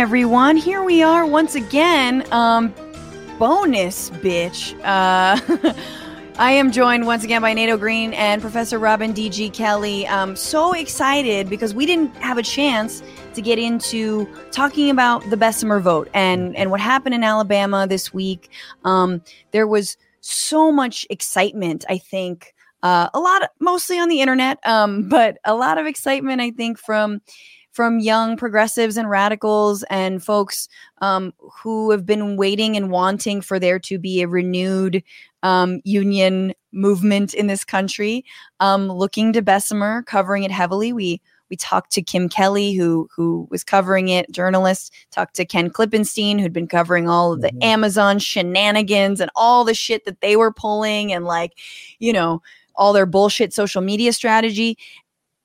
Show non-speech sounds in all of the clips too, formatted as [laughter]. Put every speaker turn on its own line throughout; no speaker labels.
everyone. Here we are once again. Um, bonus, bitch. Uh, [laughs] I am joined once again by Nato Green and Professor Robin D.G. Kelley. Um, so excited because we didn't have a chance to get into talking about the Bessemer vote and, and what happened in Alabama this week. Um, there was so much excitement, I think. Uh, a lot, mostly on the internet, um, [laughs] but a lot of excitement, I think, from from young progressives and radicals and folks um, who have been waiting and wanting for there to be a renewed um, union movement in this country. Um, looking to Bessemer, covering it heavily. We we talked to Kim Kelly, who who was covering it, journalist. Talked to Ken Klippenstein, who'd been covering all of the mm-hmm. Amazon shenanigans and all the shit that they were pulling, and like, you know, all their bullshit social media strategy.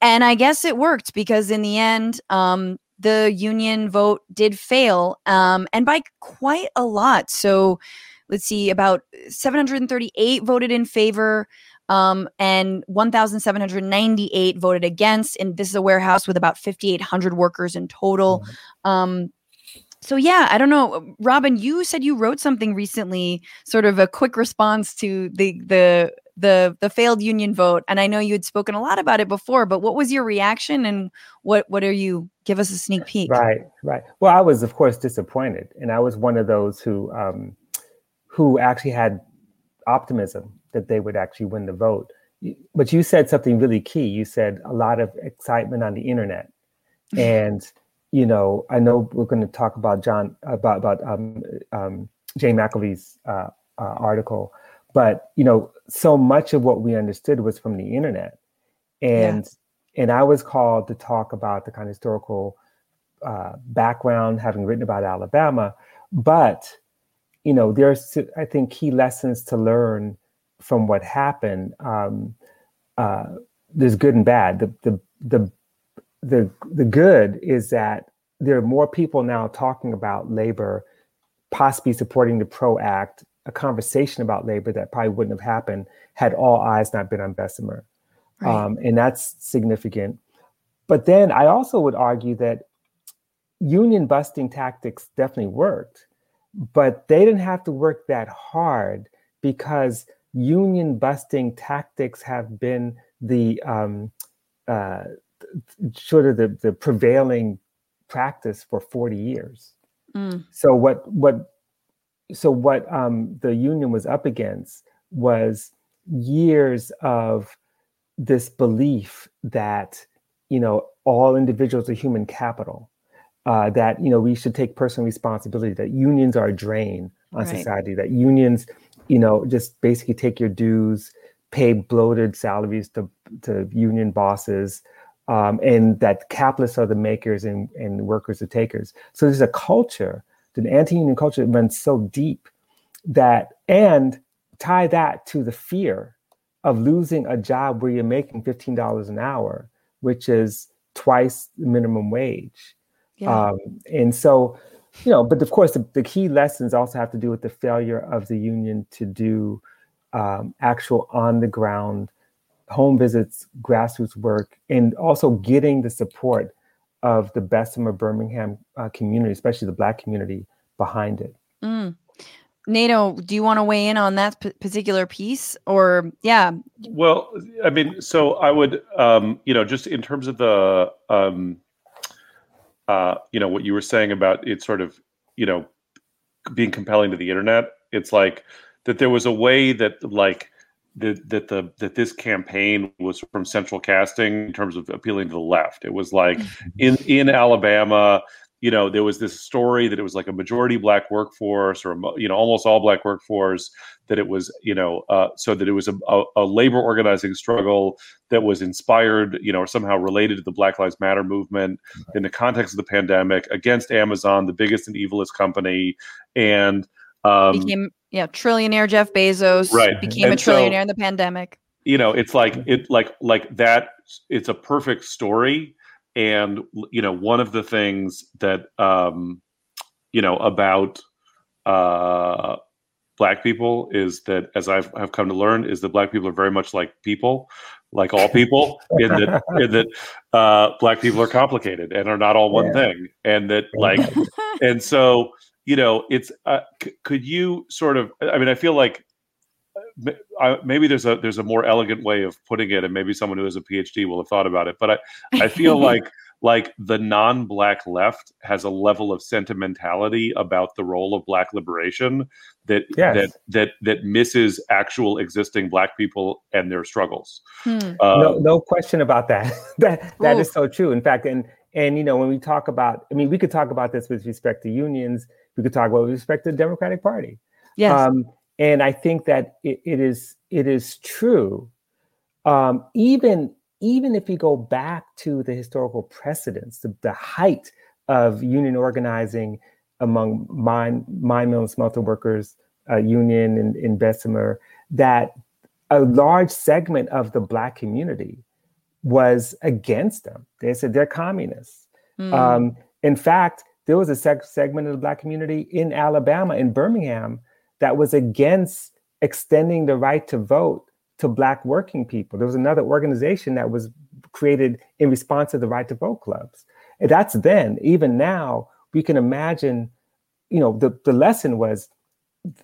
And I guess it worked because in the end, um, the union vote did fail, um, and by quite a lot. So let's see, about 738 voted in favor. Um, and 1,798 voted against. And this is a warehouse with about 5,800 workers in total. Mm-hmm. Um, so yeah, I don't know, Robin. You said you wrote something recently, sort of a quick response to the the the the failed union vote and i know you had spoken a lot about it before but what was your reaction and what what are you give us a sneak peek?
Right right. Well i was of course disappointed and i was one of those who um who actually had optimism that they would actually win the vote. But you said something really key. You said a lot of excitement on the internet. [laughs] And you know i know we're going to talk about john about about um, um, jane McAlevey's uh, uh, article but you know so much of what we understood was from the internet. And yeah. and i was called to talk about the kind of historical uh, background having written about alabama. But you know there's i think key lessons to learn from what happened. Um, uh, there's good and bad. The, the the the the good is that there are more people now talking about labor possibly supporting the pro act a conversation about labor that probably wouldn't have happened had all eyes not been on Bessemer. Right. Um, and that's significant. But then I also would argue that union busting tactics definitely worked, but they didn't have to work that hard because union busting tactics have been the um, uh, sort of the, the prevailing practice for 40 years. Mm. So what what so what um, the union was up against was years of this belief that you know all individuals are human capital uh, that you know we should take personal responsibility that unions are a drain on right. society that unions you know just basically take your dues pay bloated salaries to, to union bosses um, and that capitalists are the makers and, and workers the takers so there's a culture the anti-union culture runs so deep that and tie that to the fear of losing a job where you're making $15 an hour which is twice the minimum wage yeah. um, and so you know but of course the, the, key lessons also have to do with the failure of the union to do um, actual on the ground home visits grassroots work and also getting the support of the Bessemer Birmingham uh, community, especially the Black community, behind it. Mm.
Nato, do you want to weigh in on that p- particular piece, or yeah?
Well, I mean, so I would, um, you know, just in terms of the, um, uh, you know, what you were saying about it, sort of, you know, being compelling to the internet. It's like that there was a way that, like, that that the that this campaign was from central casting in terms of appealing to the left. It was like mm-hmm. in in Alabama, you know there was this story that it was like a majority black workforce or you know almost all black workforce that it was you know uh, so that it was a, a, a, labor organizing struggle that was inspired you know or somehow related to the black lives matter movement in the context of the pandemic against amazon the biggest and evilest company and
um, became yeah trillionaire jeff bezos
right.
became and a trillionaire so, in the pandemic.
you know it's like it like like that it's a perfect story. And you know one of the things that um you know about uh black people is that as I've, I've come to learn is that black people are very much like people like all people, [laughs] in that in that uh, black people are complicated and are not all one
Yeah.
thing, and that like, [laughs] and so you know, it's uh, c- could you sort of? I mean, I feel like m- I, maybe there's a there's a more elegant way of putting it, and maybe someone who has a PhD will have thought about it. But I I feel [laughs] like like the non-black left has a level of sentimentality about the role of black liberation that
Yes.
that that that misses actual existing black people and their struggles.
Hmm.
Um,
no, no question about that. [laughs] that that is
Oof.
so true. In fact, and and you know when we talk about, I mean, we could talk about this with respect to unions. We could talk about with respect to the Democratic Party.
Yes.
Um, and I think that it, it is it is true. Um, even even if you go back to the historical precedents, the, the height of union organizing among mine mine mill and smelter workers uh, union in, in Bessemer, that a large segment of the black community was against them. They said they're communists.
Hmm.
Um, in fact, there was a seg- segment of the black community in Alabama, in Birmingham, that was against extending the right to vote to black working people. There was another organization that was created in response to the right to vote clubs. And that's then. Even now, we can imagine, you know, the, the lesson was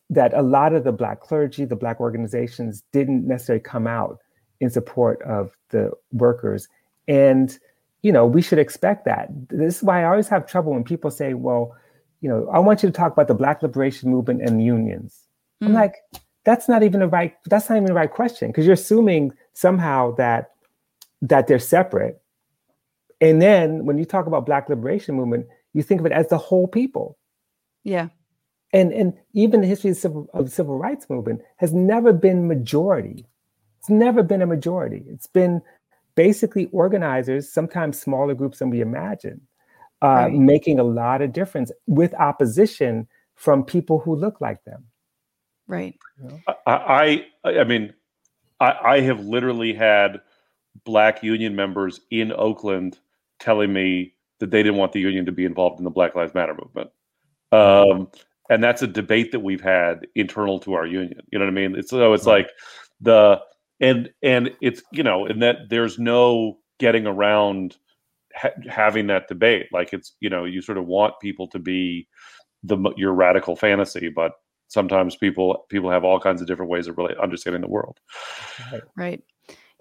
that a lot of the black clergy, the black organizations didn't necessarily come out in support of the workers. And, you know, we should expect that. This is why I always have trouble when people say, well, you know, I want you to talk about the black liberation movement and unions. I'm
Mm.
like, that's not even the right, that's not even the right question, because you're assuming somehow that that they're separate. And then when you talk about black liberation movement, you think of it as the whole people
yeah.
and and even the history of civil, of the civil rights movement has never been majority. It's never been a majority. It's been basically organizers, sometimes smaller groups than we imagine, uh,
Right.
making a lot of difference with opposition from people who look like them.
Right.
I, I, I mean, I, I have literally had black union members in Oakland telling me that they didn't want the union to be involved in the Black Lives Matter movement. Um, and that's a debate that we've had internal to our union. You know what I mean? It's so it's like the and and it's you know, and that there's no getting around ha- having that debate. Like it's you know, you sort of want people to be the your radical fantasy, but sometimes people people have all kinds of different ways of really understanding the world.
Right.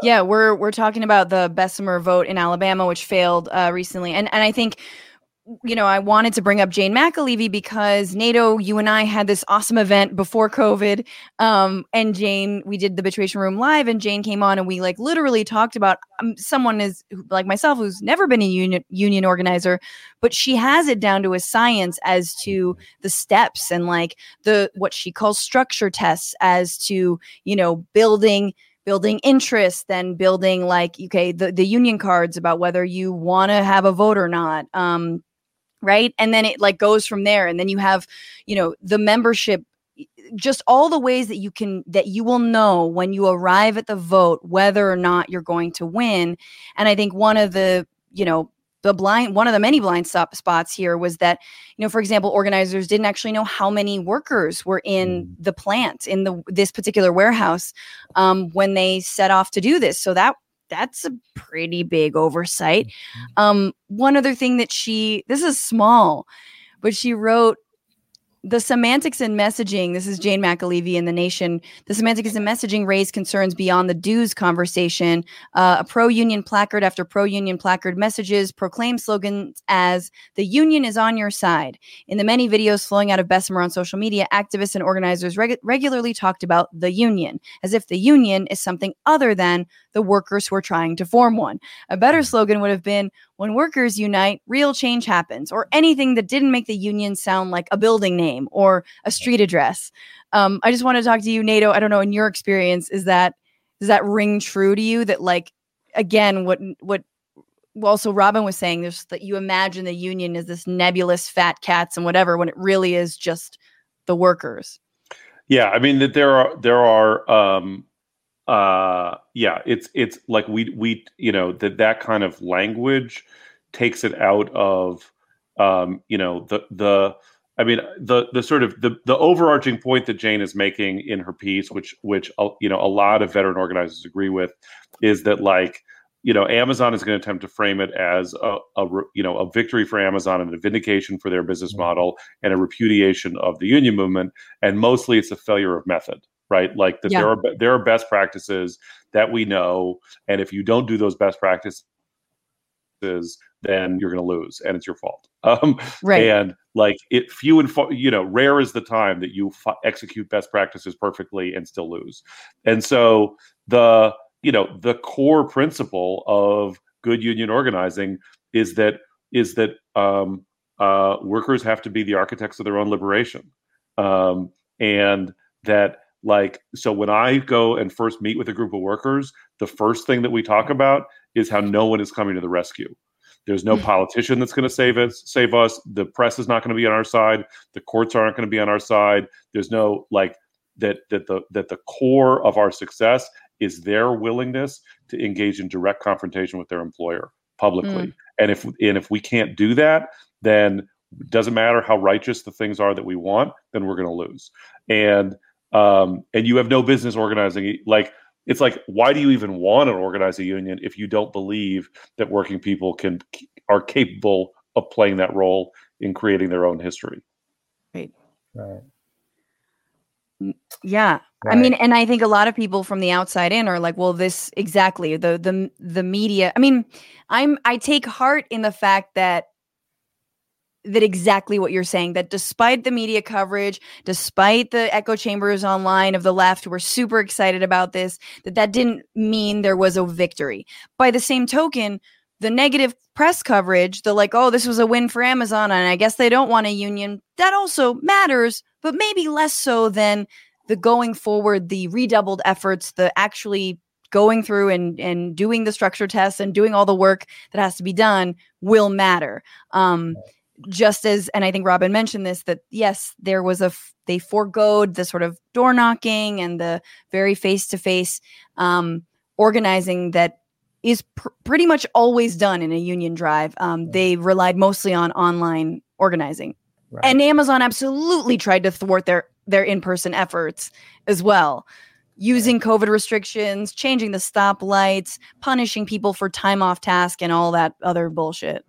Yeah, we're we're talking about the Bessemer vote in Alabama, which failed uh, recently, and and I think, you know, I wanted to bring up Jane McAlevey because Nato, you and I had this awesome event before COVID, um, and Jane, we did the Bitchuation Room live, and Jane came on, and we like literally talked about um, someone is like myself who's never been a union union organizer, but she has it down to a science as to the steps and like the what she calls structure tests as to you know building building interest then building like okay the, the union cards about whether you want to have a vote or not um right? And then it like goes from there. And then you have you know the membership just all the ways that you can that you will know when you arrive at the vote whether or not you're going to win. And i think one of the you know the blind one of the many blind stop spots here was that you know for example organizers didn't actually know how many workers were in the plant in the this particular warehouse um, when they set off to do this. So that that's a pretty big oversight. Um, one other thing that she this is small but she wrote the semantics and messaging this is jane mcalevey in the nation the semantics and messaging raised concerns beyond the dues conversation. Uh, a pro-union placard after pro-union placard messages proclaim slogans as the union is on your side. In the many videos flowing out of bessemer on social media activists and organizers reg- regularly talked about the union as if the union is something other than the workers who are trying to form one. A better slogan would have been when workers unite, real change happens, or anything that didn't make the union sound like a building name or a street address. Um, I just want to talk to you, Nato. I don't know, in your experience, is that does that ring true to you? That like again, what what also Robin was saying, there's that you imagine the union as this nebulous fat cats and whatever, when it really is just the workers.
Yeah, I mean that there are there are um uh yeah, it's it's like we we you know that that kind of language takes it out of um you know the the I mean, the the sort of the the overarching point that Jane is making in her piece, which which uh, you know a lot of veteran organizers agree with, is that like you know Amazon is going to attempt to frame it as a, a you know a victory for Amazon and a vindication for their business mm-hmm. model and a repudiation of the union movement, and mostly it's a failure of method right? Like that yeah. there are there are best practices that we know, and if you don't do those best practices, then you're going to lose, and it's your fault. [laughs] Um, right. And like it, few and far, you know, rare is the time that you f- execute best practices perfectly and still lose. And so the you know the core principle of good union organizing is that is that um, uh, workers have to be the architects of their own liberation, um, and that like, so when I go and first meet with a group of workers, the first thing that we talk about is how no one is coming to the rescue. There's no hmm. politician that's going to save us. Save us. The press is not going to be on our side. The courts aren't going to be on our side. There's no like that that the that the core of our success is their willingness to engage in direct confrontation with their employer publicly. Mm. And if and if we can't do that, then doesn't matter how righteous the things are that we want, then we're going to lose. And um, and you have no business organizing. Like it's like, why do you even want to organize a union if you don't believe that working people can are capable of playing that role in creating their own history?
Right. Right. Yeah. Right. I mean, and I think a lot of people from the outside in are like, well, this exactly the the the media. I mean, I'm I take heart in the fact that that exactly what you're saying that despite the media coverage despite the echo chambers online of the left were super excited about this that that didn't mean there was a victory. By the same token the negative press coverage the like oh this was a win for amazon and i guess they don't want a union that also matters but maybe less so than the going forward the redoubled efforts the actually going through and and doing the structure tests and doing all the work that has to be done will matter. Um, just as and i think robin mentioned this that yes there was a they foregoed the sort of door knocking and the very face-to-face um, organizing that is pr- pretty much always done in a union drive. Um, they relied mostly on online organizing. Right. and amazon absolutely tried to thwart their their in-person efforts as well using covid restrictions changing the stoplights punishing people for time off task and all that other bullshit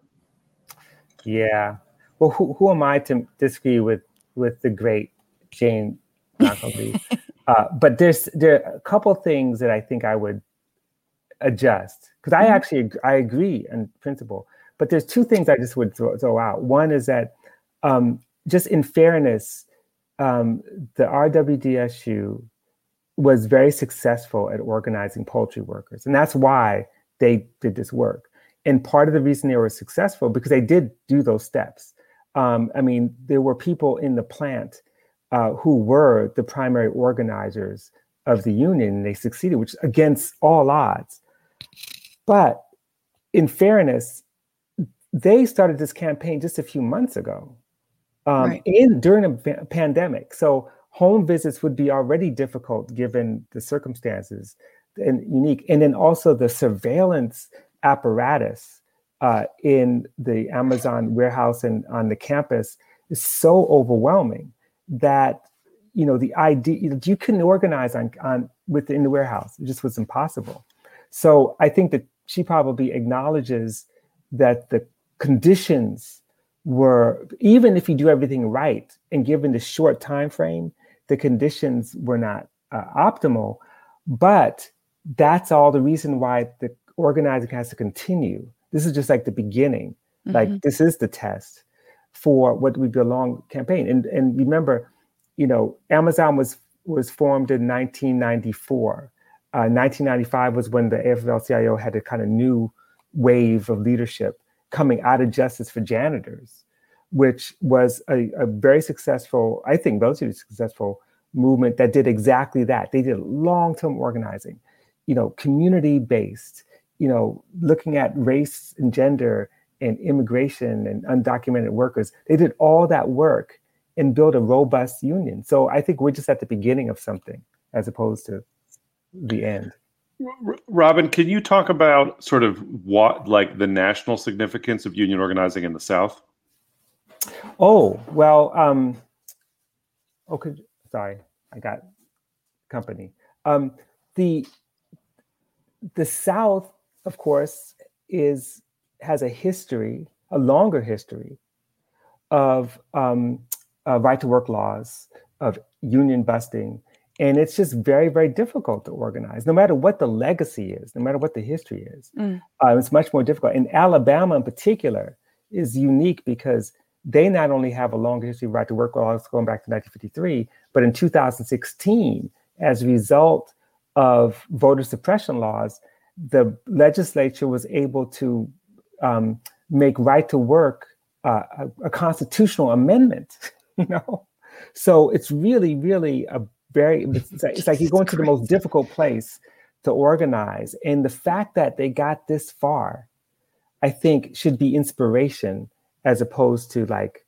yeah. Well, who, who am I to disagree with with the great Jane [laughs] uh, but there's there are a couple things that I think I would adjust because I mm-hmm. actually I agree in principle. But there's two things I just would throw, throw out. One is that um, just in fairness, um, the RWDSU was very successful at organizing poultry workers, and that's why they did this work. And part of the reason they were successful because they did do those steps. Um, I mean, there were people in the plant uh, who were the primary organizers of the union, and they succeeded, which against all odds. But in fairness, they started this campaign just a few months ago, um, right. in during a pandemic. So home visits would be already difficult given the circumstances and unique, and then also the surveillance apparatus uh, in the Amazon warehouse and on the campus is so overwhelming that you know the idea you couldn't organize on on within the warehouse. It just was impossible. So I think that she probably acknowledges that the conditions were even if you do everything right and given the short time frame, the conditions were not uh, optimal. But that's all the reason why the organizing has to continue. This is just like the beginning. Mm-hmm. Like this is the test for what would be a long campaign. And and remember, you know, Amazon was was formed in 1994. Uh, 1995 was when the AFL-CIO had a kind of new wave of leadership coming out of Justice for Janitors, which was a, a very successful, I think, relatively successful movement that did exactly that. They did long-term organizing, you know, community-based, you know, looking at race and gender and immigration and undocumented workers. They did all that work and build a robust union. So I think we're just at the beginning of something as opposed to the end.
Robin, can you talk about sort of what, like the national significance of union organizing in the South?
Oh well. Um, okay. Sorry, I got company. Um, the the South, of course, is has a history, a longer history of um, uh, right to work laws, of union busting, and it's just very, very difficult to organize, no matter what the legacy is, no matter what the history is. Mm. Uh, it's much more difficult. And Alabama, in particular, is unique because they not only have a long history of right to work laws going back to 1953, but in 2016, as a result of voter suppression laws, the legislature was able to um, make right to work uh, a, a, constitutional amendment. [laughs] You know, so it's really, really a very. It's like, it's like you go into the most difficult place to organize, and the fact that they got this far, I think, should be inspiration as opposed to like,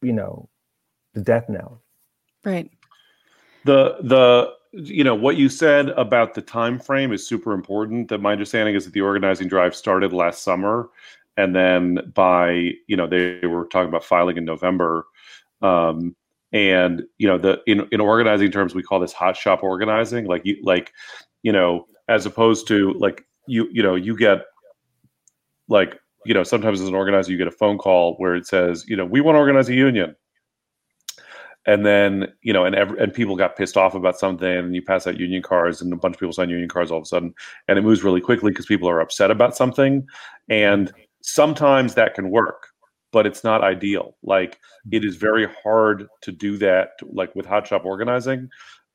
you know, the death knell.
Right.
The the you know what you said about the time frame is super important. That my understanding is that the organizing drive started last summer and then by you know they were talking about filing in november. Um, and you know the in, in organizing terms we call this hot shop organizing. Like you like you know as opposed to like you you know you get like you know sometimes as an organizer you get a phone call where it says you know we want to organize a union and then you know and every, and people got pissed off about something and you pass out union cards and a bunch of people sign union cards all of a sudden and it moves really quickly because people are upset about something. And sometimes that can work but it's not ideal. Like it is very hard to do that like with hot shop organizing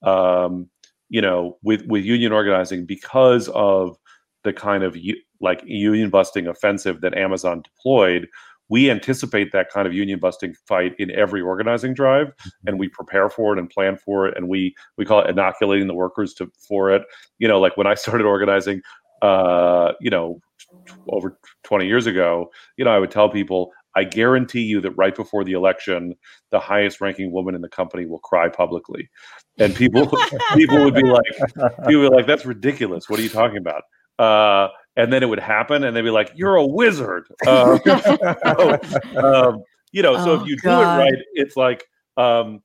um you know with with union organizing because of the kind of like union busting offensive that amazon deployed we anticipate that kind of union busting fight in every organizing drive mm-hmm. and we prepare for it and plan for it and we we call it inoculating the workers to for it. You know like when i started organizing uh you know over 20 years ago you know i would tell people i guarantee you that right before the election the highest ranking woman in the company will cry publicly. And people [laughs] people would be like people would be like that's ridiculous. What are you talking about? Uh and then it would happen, and they'd be like, "You're a wizard." Um, [laughs] so, um, you know, so oh, if you God. do it right, it's like. Um,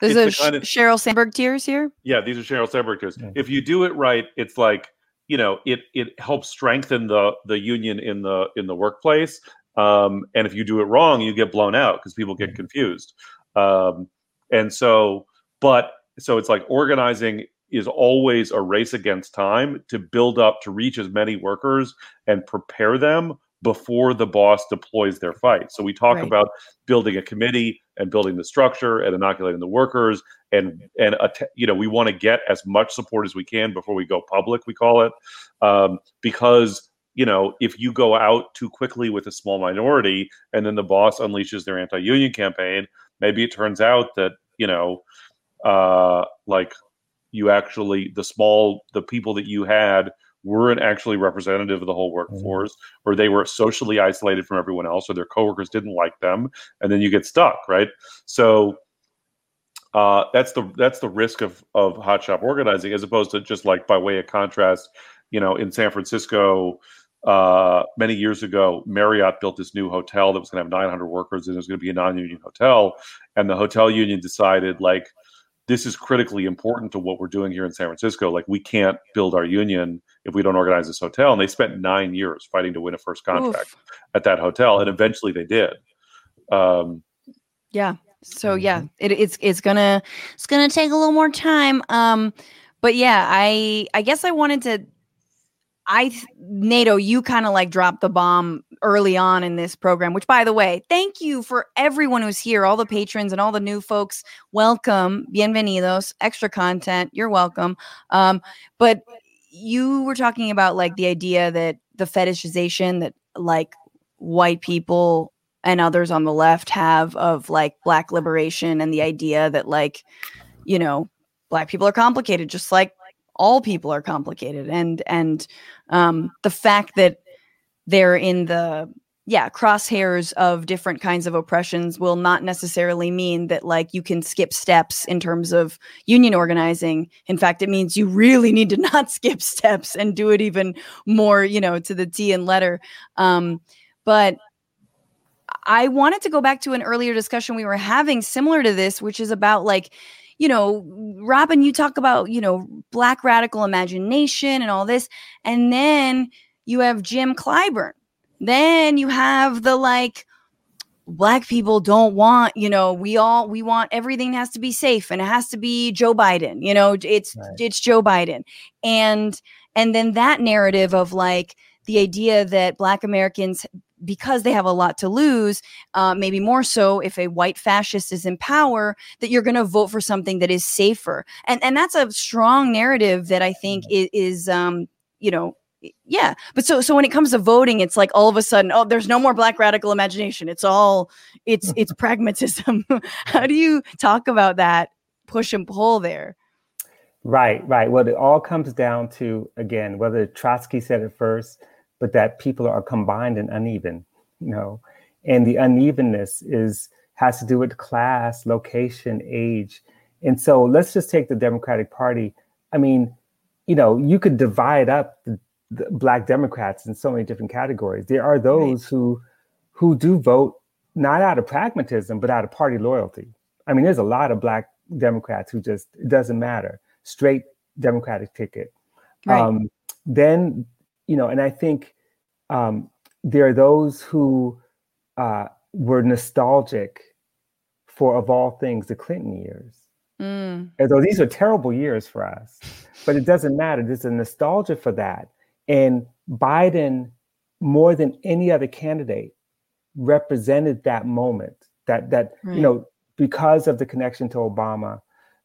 there's a the kind of, Sheryl Sandberg tears here.
Yeah, these are Sheryl Sandberg tears. Yeah. If you do it right, it's like you know, it it helps strengthen the the union in the in the workplace. Um, and if you do it wrong, you get blown out because people get confused. Um, and so, but so it's like organizing is always a race against time to build up to reach as many workers and prepare them before the boss deploys their fight. So we talk right. about building a committee and building the structure and inoculating the workers and and you know we want to get as much support as we can before we go public. We call it um, because you know if you go out too quickly with a small minority and then the boss unleashes their anti-union campaign, maybe it turns out that you know uh, like you actually the small the people that you had weren't actually representative of the whole mm-hmm. workforce mm-hmm. or they were socially isolated from everyone else or their coworkers didn't like them and then you get stuck right so uh, that's the that's the risk of of hot shop organizing as opposed to just like by way of contrast you know in san francisco uh, many years ago, Marriott built this new hotel that was going to have 900 workers and it was going to be a non-union hotel. And the hotel union decided, like, this is critically important to what we're doing here in San Francisco. Like we can't build our union if we don't organize this hotel. And they spent nine years fighting to win a first contract Oof. at that hotel, and eventually they did. Um,
yeah. So yeah, mm-hmm. it, it's it's gonna it's gonna take a little more time. Um, but yeah, I I guess I wanted to I Nato, you kind of like dropped the bomb early on in this program, which by the way, thank you for everyone who's here, all the patrons and all the new folks. Welcome, bienvenidos, extra content. You're welcome. Um, but you were talking about like the idea that the fetishization that like white people and others on the left have of like black liberation and the idea that like, you know, black people are complicated just like all people are complicated. And and um, the fact that they're in the yeah crosshairs of different kinds of oppressions will not necessarily mean that like you can skip steps in terms of union organizing. In fact it means you really need to [laughs] not skip steps and do it even more you know to the t and letter. Um, but I wanted to go back to an earlier discussion we were having similar to this, which is about like, you know, Robin, you talk about, you know, black radical imagination and all this. And then you have Jim Clyburn. Then you have the like, black people don't want you know we all we want everything has to be safe and it has to be joe biden you know it's right. it's joe biden and and then that narrative of like the idea that black americans because they have a lot to lose uh, maybe more so if a white fascist is in power that you're going to vote for something that is safer. And and that's a strong narrative that i think is, is um you know yeah. But so so when it comes to voting it's like all of a sudden oh there's no more black radical imagination. It's all it's it's [laughs] pragmatism. [laughs] How do you talk about that push and pull there?
Right right. Well it all comes down to again whether trotsky said it first but that people are combined and uneven you know and the unevenness is has to do with class location age and so let's just take the democratic party i mean you know you could divide up the black Democrats in so many different categories. There are those right. who who do vote not out of pragmatism, but out of party loyalty. I mean, there's a lot of black Democrats who just it doesn't matter, straight Democratic ticket. Right. Um, then you know, and I think um, there are those who uh, were nostalgic for, of all things, the Clinton years. Mm. Although these are terrible years for us, but it doesn't matter. There's a nostalgia for that. And Biden, more than any other candidate, represented that moment. That that right. you know because of the connection to Obama,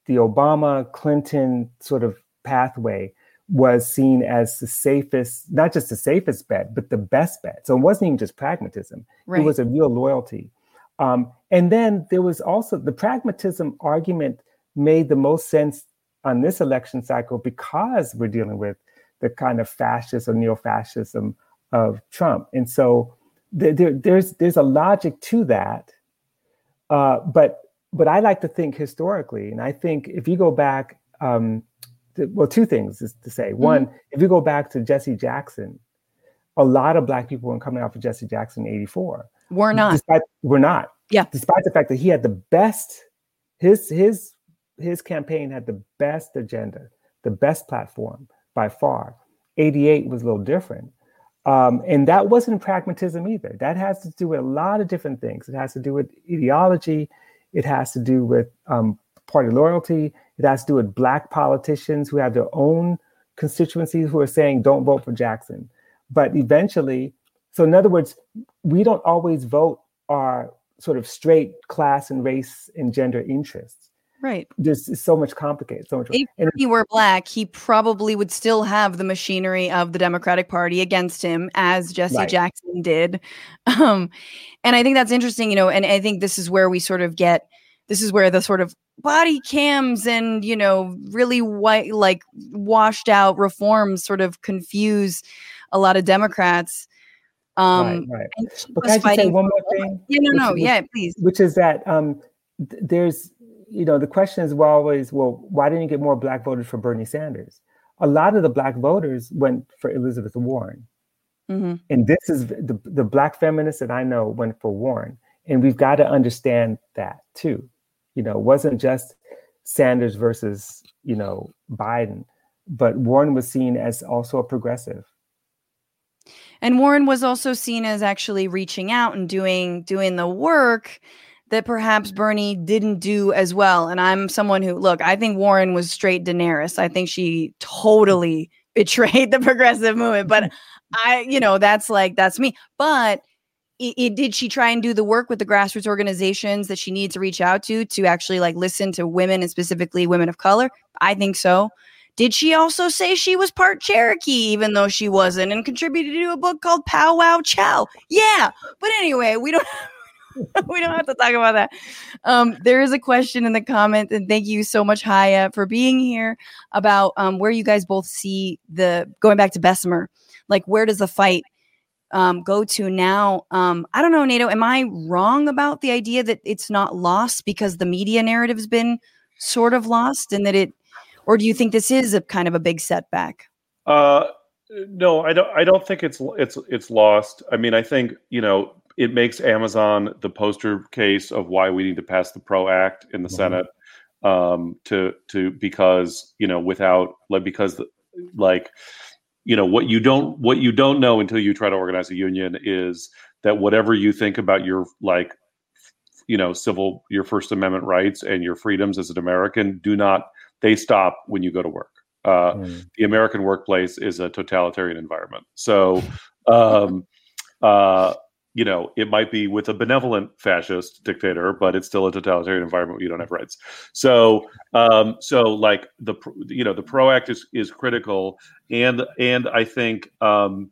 the Obama Clinton sort of pathway was seen as the safest, not just the safest bet, but the best bet. So it wasn't even just pragmatism; right. it was a real loyalty. Um, and then there was also the pragmatism argument made the most sense on this election cycle because we're dealing with the kind of fascist or neo-fascism of Trump. And so there, there, there's there's a logic to that. Uh, but but I like to think historically, and I think if you go back, um, to, well, two things is to say. Mm-hmm. One, if you go back to Jesse Jackson, a lot of black people were coming out for Jesse Jackson in '84.
We're not.
Despite, we're not.
Yeah.
Despite the fact that he had the best, his his his campaign had the best agenda, the best platform, by far. 88 was a little different. Um, and that wasn't pragmatism either. That has to do with a lot of different things. It has to do with ideology. It has to do with um, party loyalty. It has to do with black politicians who have their own constituencies who are saying, don't vote for Jackson. But eventually, so in other words, we don't always vote our sort of straight class and race and gender interests.
Right.
There's so much complicated. So much.
If he were black, he probably would still have the machinery of the Democratic Party against him, as Jesse right. Jackson did. [laughs] Um, and I think that's interesting, you know. And I think this is where we sort of get. This is where the sort of body cams and you know really white, like washed out reforms, sort of confuse a lot of Democrats.
Um, right. right. But can I say one more thing?
Yeah, no, no, which, yeah, please.
Which is that um, th- there's you know, the question is always, well, why didn't you get more black voters for Bernie Sanders? A lot of the black voters went for Elizabeth Warren. Mm-hmm. And this is the, the black feminists that I know went for Warren. And we've got to understand that too. You know, it wasn't just Sanders versus, you know, Biden, but Warren was seen as also a progressive.
And Warren was also seen as actually reaching out and doing doing the work that perhaps Bernie didn't do as well. And I'm someone who, look, I think Warren was straight Daenerys. I think she totally betrayed the [laughs] progressive movement. But [laughs] I, you know, that's like, that's me. But it, it, did she try and do the work with the grassroots organizations that she needs to reach out to to actually like listen to women and specifically women of color? I think so. Did she also say she was part Cherokee, even though she wasn't, and contributed to a book called Pow Wow Chow? Yeah. But anyway, we don't [laughs] we don't have to talk about that. Um, there is a question in the comment, and thank you so much, Haya, for being here about um, where you guys both see the going back to Bessemer. Like, where does the fight um, go to now? Um, I don't know, Nato. Am I wrong about the idea that it's not lost because the media narrative has been sort of lost, and that it, or do you think this is a kind of a big setback?
Uh, no, I don't. I don't think it's it's it's lost. I mean, I think you know it makes Amazon the poster case of why we need to pass the PRO Act in the mm-hmm. Senate um, to to because you know without like because like you know what you don't what you don't know until you try to organize a union is that whatever you think about your like you know civil your first amendment rights and your freedoms as an american do not they stop when you go to work uh, mm. the american workplace is a totalitarian environment so um, uh, you know, it might be with a benevolent fascist dictator, but it's still a totalitarian environment where you don't have rights. So, um, so like the you know the PRO Act is is critical, and and I think um,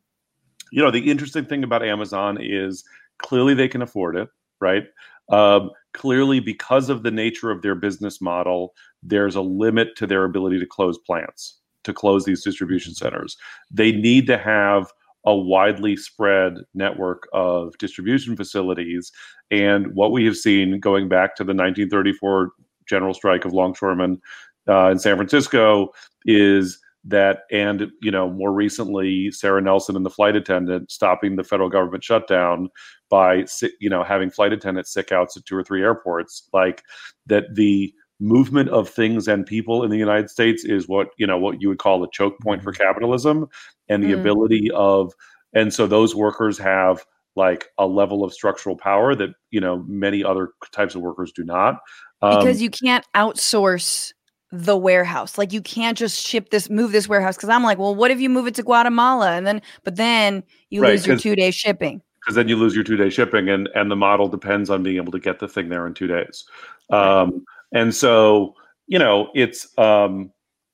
you know the interesting thing about Amazon is clearly they can afford it, right? Um, clearly, because of the nature of their business model, there's a limit to their ability to close plants, to close these distribution centers. They need to have a widely spread network of distribution facilities. And what we have seen going back to the 1934 general strike of longshoremen uh, in San Francisco is that, and you know, more recently, Sarah Nelson and the flight attendant stopping the federal government shutdown by you know having flight attendants sick outs at two or three airports. Like that, the movement of things and people in the United States is what you know what you would call a choke point for mm-hmm. capitalism, and the mm. ability of and so those workers have like a level of structural power that you know many other types of workers do not.
Um, because you can't outsource the warehouse. Like you can't just ship this move this warehouse. Because i'm like well what if you move it to guatemala? And then but then you right, lose your two day shipping.
because then you lose your two day shipping and and the model depends on being able to get the thing there in two days. Um, and so you know it's um,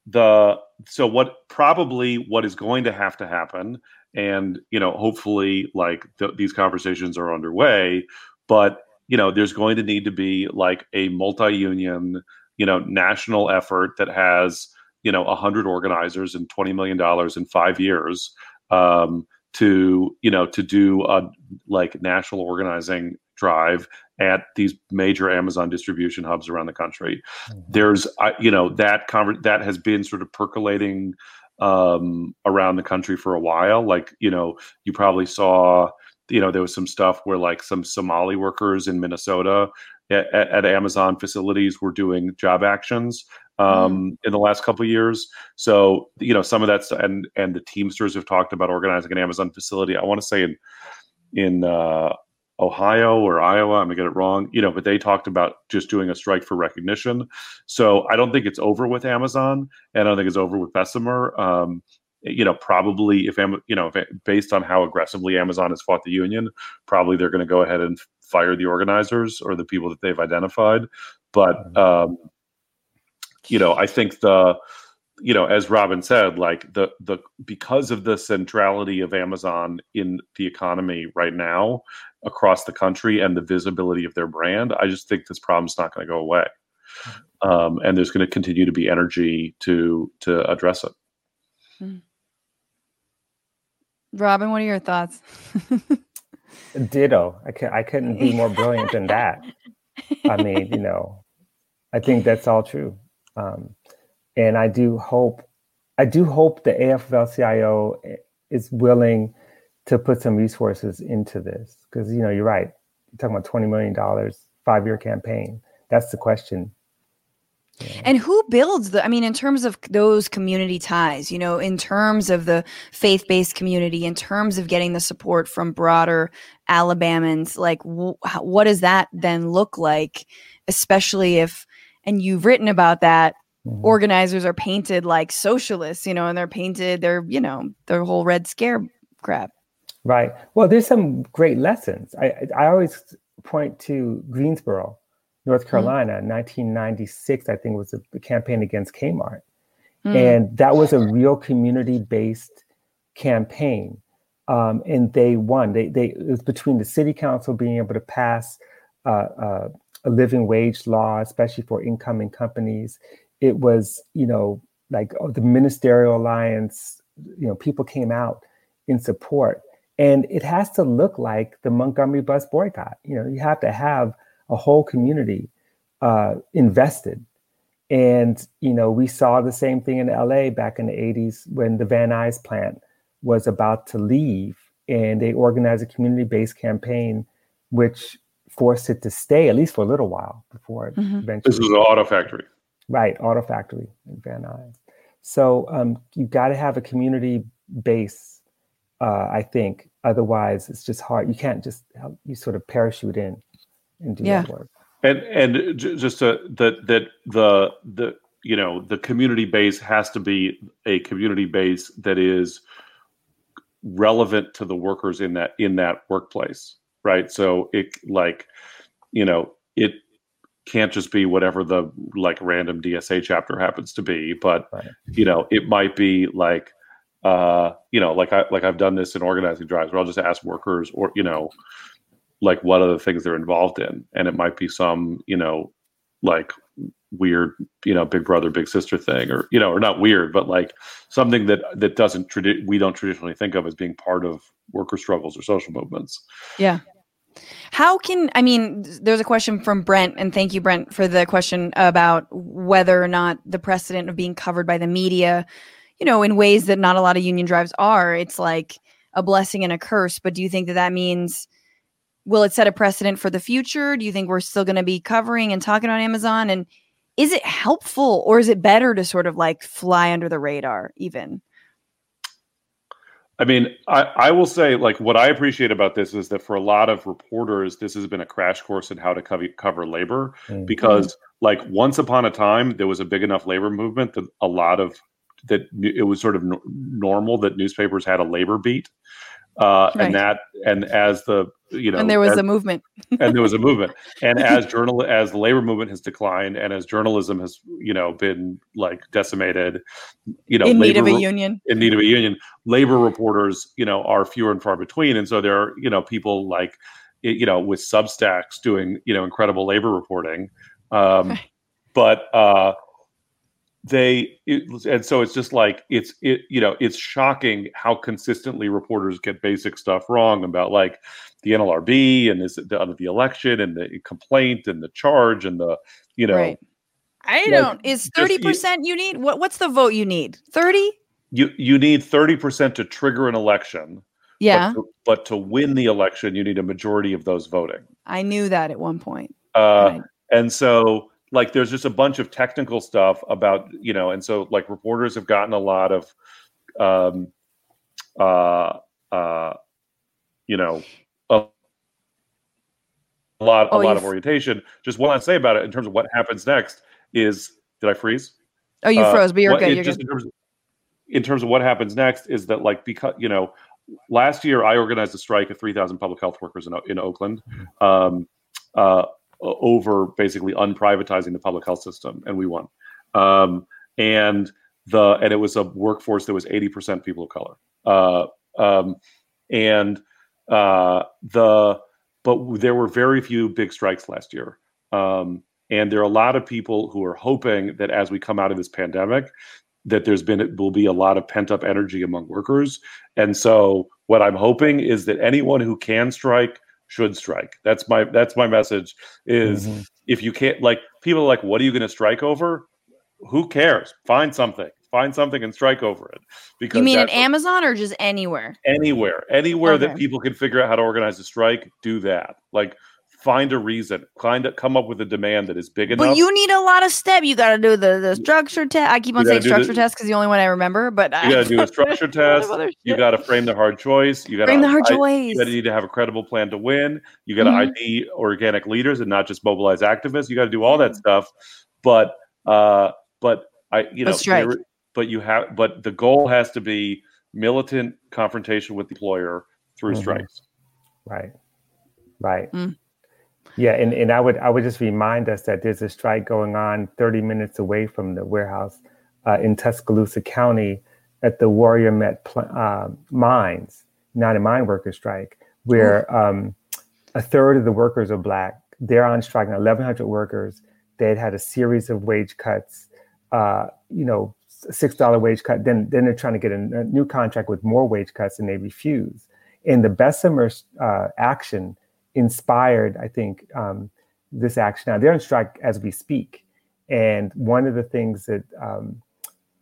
the so what probably what is going to have to happen and you know hopefully like th- these conversations are underway but you know there's going to need to be like a multi-union you know national effort that has you know 100 organizers and 20 million dollars in 5 years um, to you know to do a like national organizing drive at these major Amazon distribution hubs around the country. Mm-hmm. There's, you know, that conver- that has been sort of percolating um, around the country for a while. Like, you know, you probably saw, you know, there was some stuff where like some Somali workers in Minnesota at, at Amazon facilities were doing job actions um, mm. in the last couple years. So, you know, some of that's and and the Teamsters have talked about organizing an Amazon facility. I want to say in in uh, Ohio or Iowa. I'm gonna get it wrong, you know, but they talked about just doing a strike for recognition. So I don't think it's over with Amazon, and I don't think it's over with Bessemer. Um, you know, probably if you know, if, based on how aggressively Amazon has fought the union, probably they're going to go ahead and fire the organizers or the people that they've identified. But mm-hmm. um, you know, I think the you know, as Robin said, like the the because of the centrality of Amazon in the economy right now across the country and the visibility of their brand, I just think this problem's not going to go away, mm-hmm. um, and there's going to continue to be energy to to address it. Hmm.
Robin, what are your thoughts? [laughs]
Ditto. I can I couldn't be more brilliant than that. I mean, you know, I think that's all true. Um, and I do hope, I do hope the AFL-CIO is willing to put some resources into this because you know you're right. You're talking about twenty million dollars, five year campaign. That's the question.
Yeah. And who builds the, I mean, in terms of those community ties, you know, in terms of the faith based community, in terms of getting the support from broader Alabamans, like wh- what does that then look like, especially if, and you've written about that, Mm-hmm. organizers are painted like socialists, you know, and they're painted, they're, you know, their whole Red Scare crap.
Right. Well, there's some great lessons. I, I always point to Greensboro, North mm-hmm. Carolina, mm-hmm. 1996, I think was a campaign against Kmart. Mm-hmm. And that was a real community based campaign. Um, and they won. They, they, it was between the city council being able to pass uh, uh, a living wage law, especially for incoming companies it was you know like oh, the ministerial alliance you know people came out in support and it has to look like the montgomery bus boycott you know you have to have a whole community uh, invested and you know we saw the same thing in la back in the 80s when the van nuys plant was about to leave and they organized a community-based campaign which forced it to stay at least for a little while before it
Mhm.
eventually.
This was an auto factory.
Right, Auto Factory in Van Nuys. So um, you've got to have a community base, uh, I think. Otherwise, it's just hard. You can't just help, you sort of parachute in and do
Yeah.
that work.
and and j- just to, that that the the you know the community base has to be a community base that is relevant to the workers in that in that workplace right so it like you know it can't just be whatever the like random dsa chapter happens to be but
Right.
you know it might be like uh you know like i like i've done this in organizing drives where i'll just ask workers or you know like what are the things they're involved in and it might be some you know like weird you know big brother big sister thing or you know or not weird but like something that that doesn't tradi- we don't traditionally think of as being part of worker struggles or social movements
Yeah. How can I mean? There's a question from Brent, and thank you, Brent, for the question about whether or not the precedent of being covered by the media, you know, in ways that not a lot of union drives are. It's like a blessing and a curse. But do you think that that means will it set a precedent for the future? Do you think we're still going to be covering and talking on Amazon? And is it helpful, or is it better to sort of like fly under the radar, even?
I mean, I, I will say, like, what I appreciate about this is that for a lot of reporters, this has been a crash course in how to cover, cover labor.
Mm.
Because, like, once upon a time, there was a big enough labor movement that a lot of that it was sort of n- normal that newspapers had a labor beat, uh,
Right.
and that and as the you know
and there was
as-
a movement. [laughs]
and there was a movement and as [laughs] journal as the labor movement has declined and as journalism has you know been like decimated you know
in need of a union.
in need of a union labor reporters you know are fewer and far between and so there are you know people like you know with substacks doing you know incredible labor reporting um
Right. [laughs]
but uh they it, and so it's just like it's it you know it's shocking how consistently reporters get basic stuff wrong about like the NLRB and is it the, the election and the complaint and the charge and the you know
right. I
like,
don't. Is 30%
you
need? What What's the vote you need? Thirty?
you you need 30% to trigger an election
Yeah,
But to, but to win the election, you need a majority of those voting.
I knew that at one point.
Uh,
Right.
And so, like, there's just a bunch of technical stuff about, you know, and so, like, reporters have gotten a lot of, um, uh, uh, you know, a, a lot,
Oh,
a lot of orientation. Just what I say about it in terms of what happens next is, did I freeze?
Oh, you
Uh,
froze, but you're
what-
good. You're
just
good.
In terms, of, in terms of what happens next is that like because you know last year I organized a strike of 3,000 public health workers in, in Oakland um, uh, over basically unprivatizing the public health system, and we won. Um, and the and it was a workforce that was 80% people of color. Uh, um, and uh, the but there were very few big strikes last year. Um, and there are a lot of people who are hoping that as we come out of this pandemic, that there's been will be a lot of pent up energy among workers. And so what I'm hoping is that anyone who can strike should strike. That's my that's my message is
Mhm.
if you can't like people are like what are you going to strike over? Who cares? Find something. Find something and strike over it. Because
You mean at Amazon or just anywhere?
anywhere anywhere that people can figure out how to organize a strike do that like find a reason find a, come up with a demand that is big enough
But you need a lot of step. You got to do the the structure test. I keep on saying structure
the-
test because the only one I remember. But
you got to do a [laughs] structure test you got to frame the hard choice you got
to frame the hard
to
choice.
you got to need to have a credible plan to win you got to
Mhm.
id organic leaders and not just mobilize activists you got to do all that
Yeah.
stuff but uh but i you know
strike.
there- but you have but the goal has to be militant confrontation with the employer through
Mhm.
strikes
Right. Right.
Mm.
Yeah, and, and I would I would just remind us that there's a strike going on 30 minutes away from the warehouse uh, in Tuscaloosa County at the Warrior Met pl- uh, mines, not a mine worker strike, where um, a third of the workers are black. They're on strike, 1,100 workers. They had had a series of wage cuts, uh, you know, six dollar wage cut. Then then they're trying to get a, a new contract with more wage cuts, and they refuse. And the Bessemer uh, action inspired, I think, um, this action. Now they're on strike as we speak, and one of the things that um,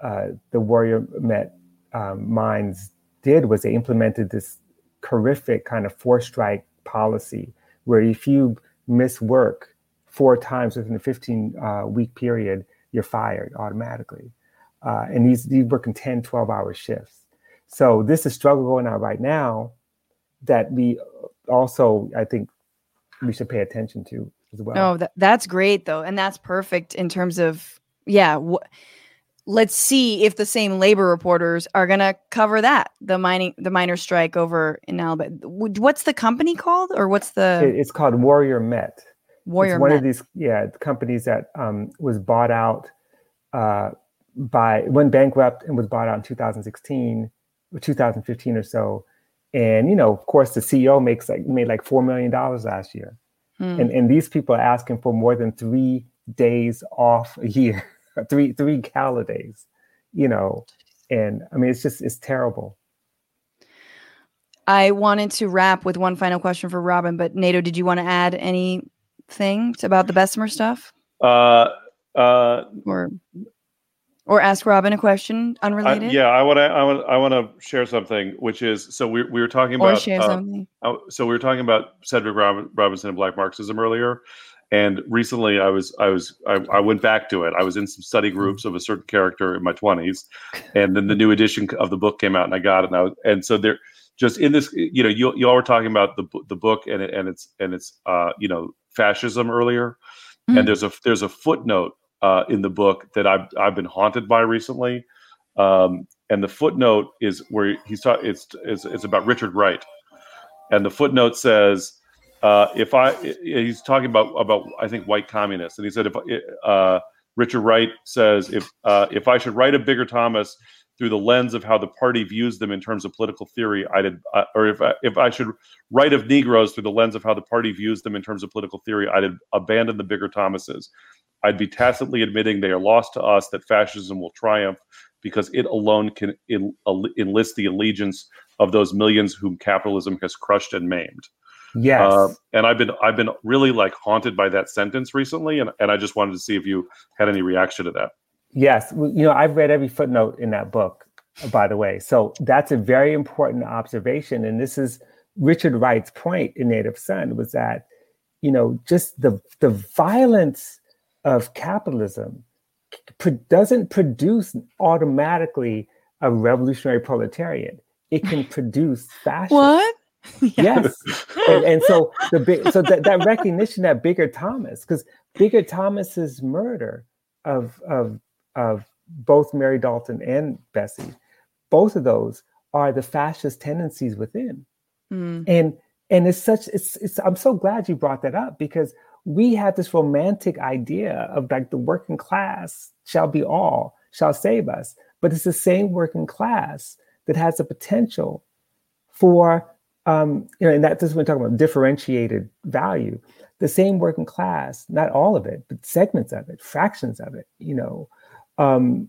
uh, the Warrior Met um, Mines did was they implemented this horrific kind of four strike policy where if you miss work four times within a 15 uh, week period, you're fired automatically. Uh, and these, these working 10, 12 hour shifts. So this is struggle going on right now that we also, I think, we should pay attention to as well.
No, that, that's great though, and that's perfect in terms of yeah. Wh- let's see if the same labor reporters are going to cover that the mining the miner strike over in Alabama. What's the company called, or what's the?
It's called Warrior Met.
Warrior
it's one
Met.
of these yeah companies that um, was bought out uh, by went bankrupt and was bought out in 2016 or 2015 or so. And you know, of course, the CEO makes like made like four million dollars last year,
Hmm.
and and these people are asking for more than three days off a year, [laughs] three three calendar days, you know. And I mean, it's just it's terrible.
I wanted to wrap with one final question for Robin, but Nato, did you want to add anything about the Bessemer stuff,
Uh, uh,
or or ask Robin a question
I,
unrelated?
yeah, I want to. I want. I want to share something, which is so we we were talking
or
about.
share
uh,
something.
Oh, so we were talking about Cedric Rob- Robinson and Black Marxism earlier, and recently I was I was I, I went back to it. I was in some study groups of a certain character in my twenties, and then the new edition of the book came out, and I got it. And, I was, and so there, just in this, you know, you you all were talking about the the book and it, and it's and it's uh you know fascism earlier,
Mhm.
and there's a there's a footnote uh, in the book that I've I've been haunted by recently. Um, and the footnote is where he's talking. It's, it's it's about Richard Wright, and the footnote says, uh, if I he's talking about about I think white communists, and he said if uh, Richard Wright says if uh, if I should write a Bigger Thomas through the lens of how the party views them in terms of political theory, I did, uh, or if I, if I should write of Negroes through the lens of how the party views them in terms of political theory, I'd abandon the Bigger Thomases. I'd be tacitly admitting they are lost to us, that fascism will triumph because it alone can en- enlist the allegiance of those millions whom capitalism has crushed and maimed.
Yes.
Uh, and I've been I've been really like haunted by that sentence recently, and, and I just wanted to see if you had any reaction to that.
Yes, well, you know, I've read every footnote in that book, by the way. So that's a very important observation. And this is Richard Wright's point in Native Son was that, you know, just the the violence of capitalism doesn't produce automatically a revolutionary proletariat. It can [laughs] produce fascism.
What? [laughs]
Yes. and, and so the big so that, that recognition that Bigger Thomas, because Bigger Thomas's murder of of of both Mary Dalton and Bessie, both of those are the fascist tendencies within.
Hmm.
And and it's such it's it's I'm so glad you brought that up because we have this romantic idea of like the working class shall be all, shall save us. But it's the same working class that has the potential for um, you know, and that this is when we're talking about differentiated value. The same working class, not all of it, but segments of it, fractions of it, you know, um,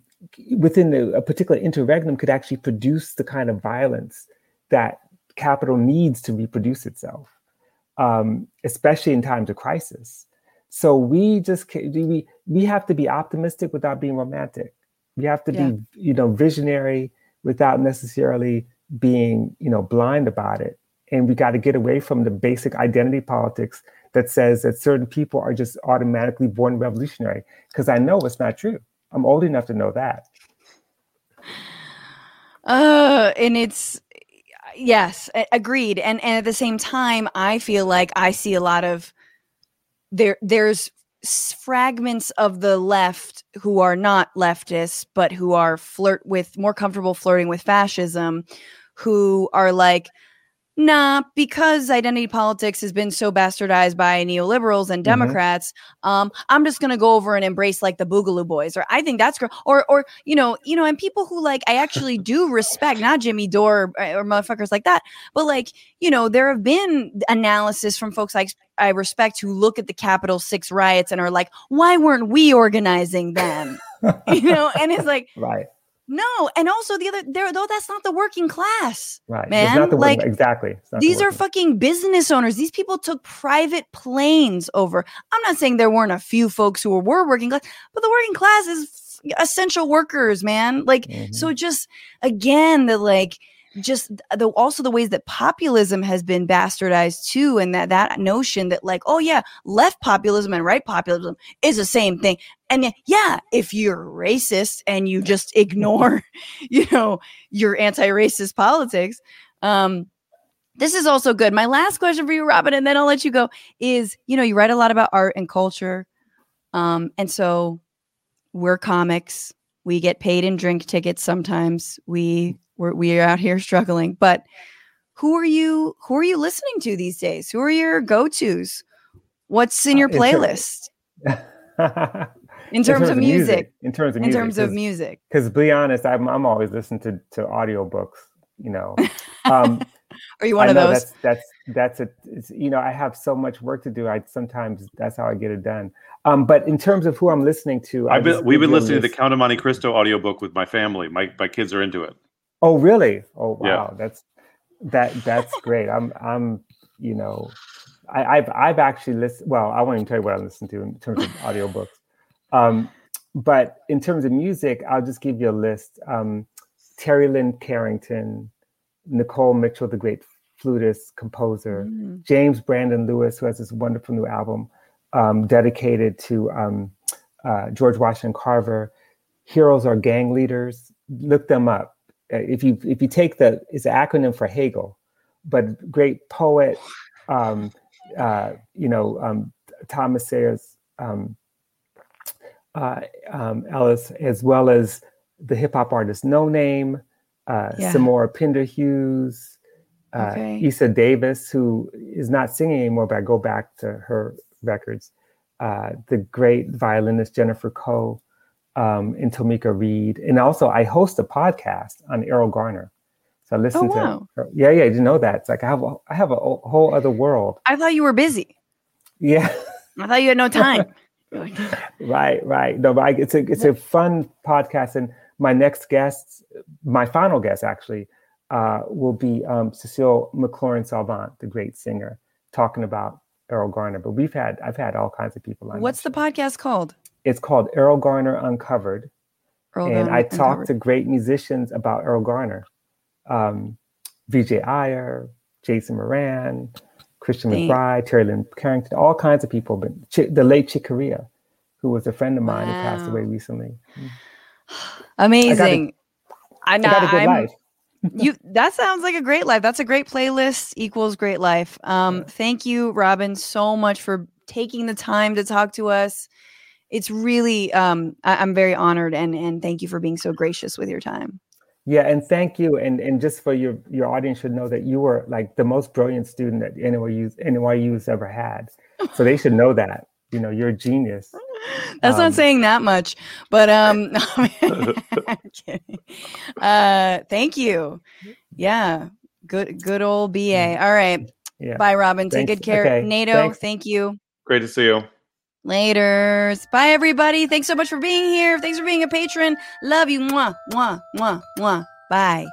within the, a particular interregnum could actually produce the kind of violence that capital needs to reproduce itself, um, especially in times of crisis. So we just we we have to be optimistic without being romantic. We have to
Yeah.
be you know visionary without necessarily being you know blind about it. And we got to get away from the basic identity politics that says that certain people are just automatically born revolutionary. Because I know it's not true. I'm old enough to know that.
Uh, and it's yes, agreed. And and at the same time, I feel like I see a lot of there. There's fragments of the left who are not leftists, but who are flirt with more comfortable flirting with fascism, who are like. Nah, because identity politics has been so bastardized by neoliberals and
Mhm.
Democrats, um, I'm just gonna go over and embrace like the Boogaloo Boys, or I think that's great, or or you know, you know, and people who like I actually [laughs] do respect, not Jimmy Dore or, or motherfuckers like that, but like you know, there have been analysis from folks like I respect who look at the Capitol Six riots and are like, why weren't we organizing them? [laughs] you know, and it's like,
right,
no, and also the other there though that's not the working class.
right.
Man,
it's not the
like,
working, exactly. Not the
These are fucking business owners. These people took private planes over. I'm not saying there weren't a few folks who were, working class, but the working class is essential workers, man. Like,
Mhm.
so just again, the like just the also the ways that populism has been bastardized too and that that notion that like oh yeah left populism and right populism is the same thing and yeah if you're racist and you just ignore [laughs] you know your anti-racist politics um this is also good my last question for you robin and then i'll let you go is you know you write a lot about art and culture um and so we're comics we get paid in drink tickets sometimes we we're, we are out here struggling. But who are you? Who are you listening to these days? Who are your go tos? What's in your playlist? [laughs] in terms, in terms of, music, music,
in terms of music,
in terms of music.
Because be honest, I'm I'm always listening to to audiobooks. You know, um, [laughs]
are you one of those?
That's that's that's a you know I have so much work to do. I sometimes that's how I get it done. Um, but in terms of who I'm listening to,
I've been, we've been listening to the Count of Monte Cristo audiobook with my family. My my kids are into it.
Oh, really? Oh, wow. Yeah. That's that that's great. I'm I'm you know, I, have I've actually listened. Well, I won't even tell you what I listen to in terms of audiobooks. Um, but in terms of music, I'll just give you a list. Um, Terri Lyne Carrington, Nicole Mitchell, the great flutist, composer, mm. James Brandon Lewis, who has this wonderful new album um, dedicated to um, uh, George Washington Carver. Heroes are gang leaders. Look them up. Uh, if you if you take the it's an acronym for Hegel, but great poet, um, uh, you know um, Thomas Sayers um, uh, um, Ellis, as well as the hip hop artist Noname, uh, yeah. Samora Pinderhughes, uh, okay. Issa Davis, who is not singing anymore, but I go back to her records. Uh, the great violinist Jennifer Koh, um, and Tomeka Reid. And also, I host a podcast on Erroll Garner. So I listen oh, wow. to her. Yeah, yeah, didn't know that. It's like I have a, I have a whole other world.
I thought you were busy.
Yeah.
I thought you had no time. [laughs] [laughs]
right, right. No, but I, it's a it's a fun podcast, and my next guest, my final guest actually, uh, will be um, Cecile McLorin Salvant, the great singer, talking about Erroll Garner. But we've had I've had all kinds of people on.
What's the podcast called?
It's called Erroll Garner Uncovered. Earl and Garner I talk to great musicians about Erroll Garner. Um, Vijay Iyer, Jason Moran, Christian Dang. McBride, Terri Lyne Carrington, all kinds of people. But Ch- the late Chick Corea, who was a friend of mine wow. who passed away recently.
Amazing. [sighs]
I got a, I, got a good I'm, life. [laughs]
you that sounds like a great life. That's a great playlist equals great life. Um, yeah. thank you, Robin, so much for taking the time to talk to us it's really um, I, am very honored and and thank you for being so gracious with your time.
Yeah, and thank you, and and just for your your audience should know that you were like the most brilliant student that NYU NYU's ever had, so they should know that. You know, you're a genius. [laughs]
That's um, not saying that much, but um, [laughs] [laughs] uh, thank you. Yeah, good good old BA. Mm. All right. Yeah. Bye, Robin. Thanks. Take good care. Okay. Nato, Thanks. thank you.
Great to see you.
Laters. Bye, everybody. Thanks so much for being here. Thanks for being a patron. Love you. Mwah, mwah, mwah, mwah. Bye.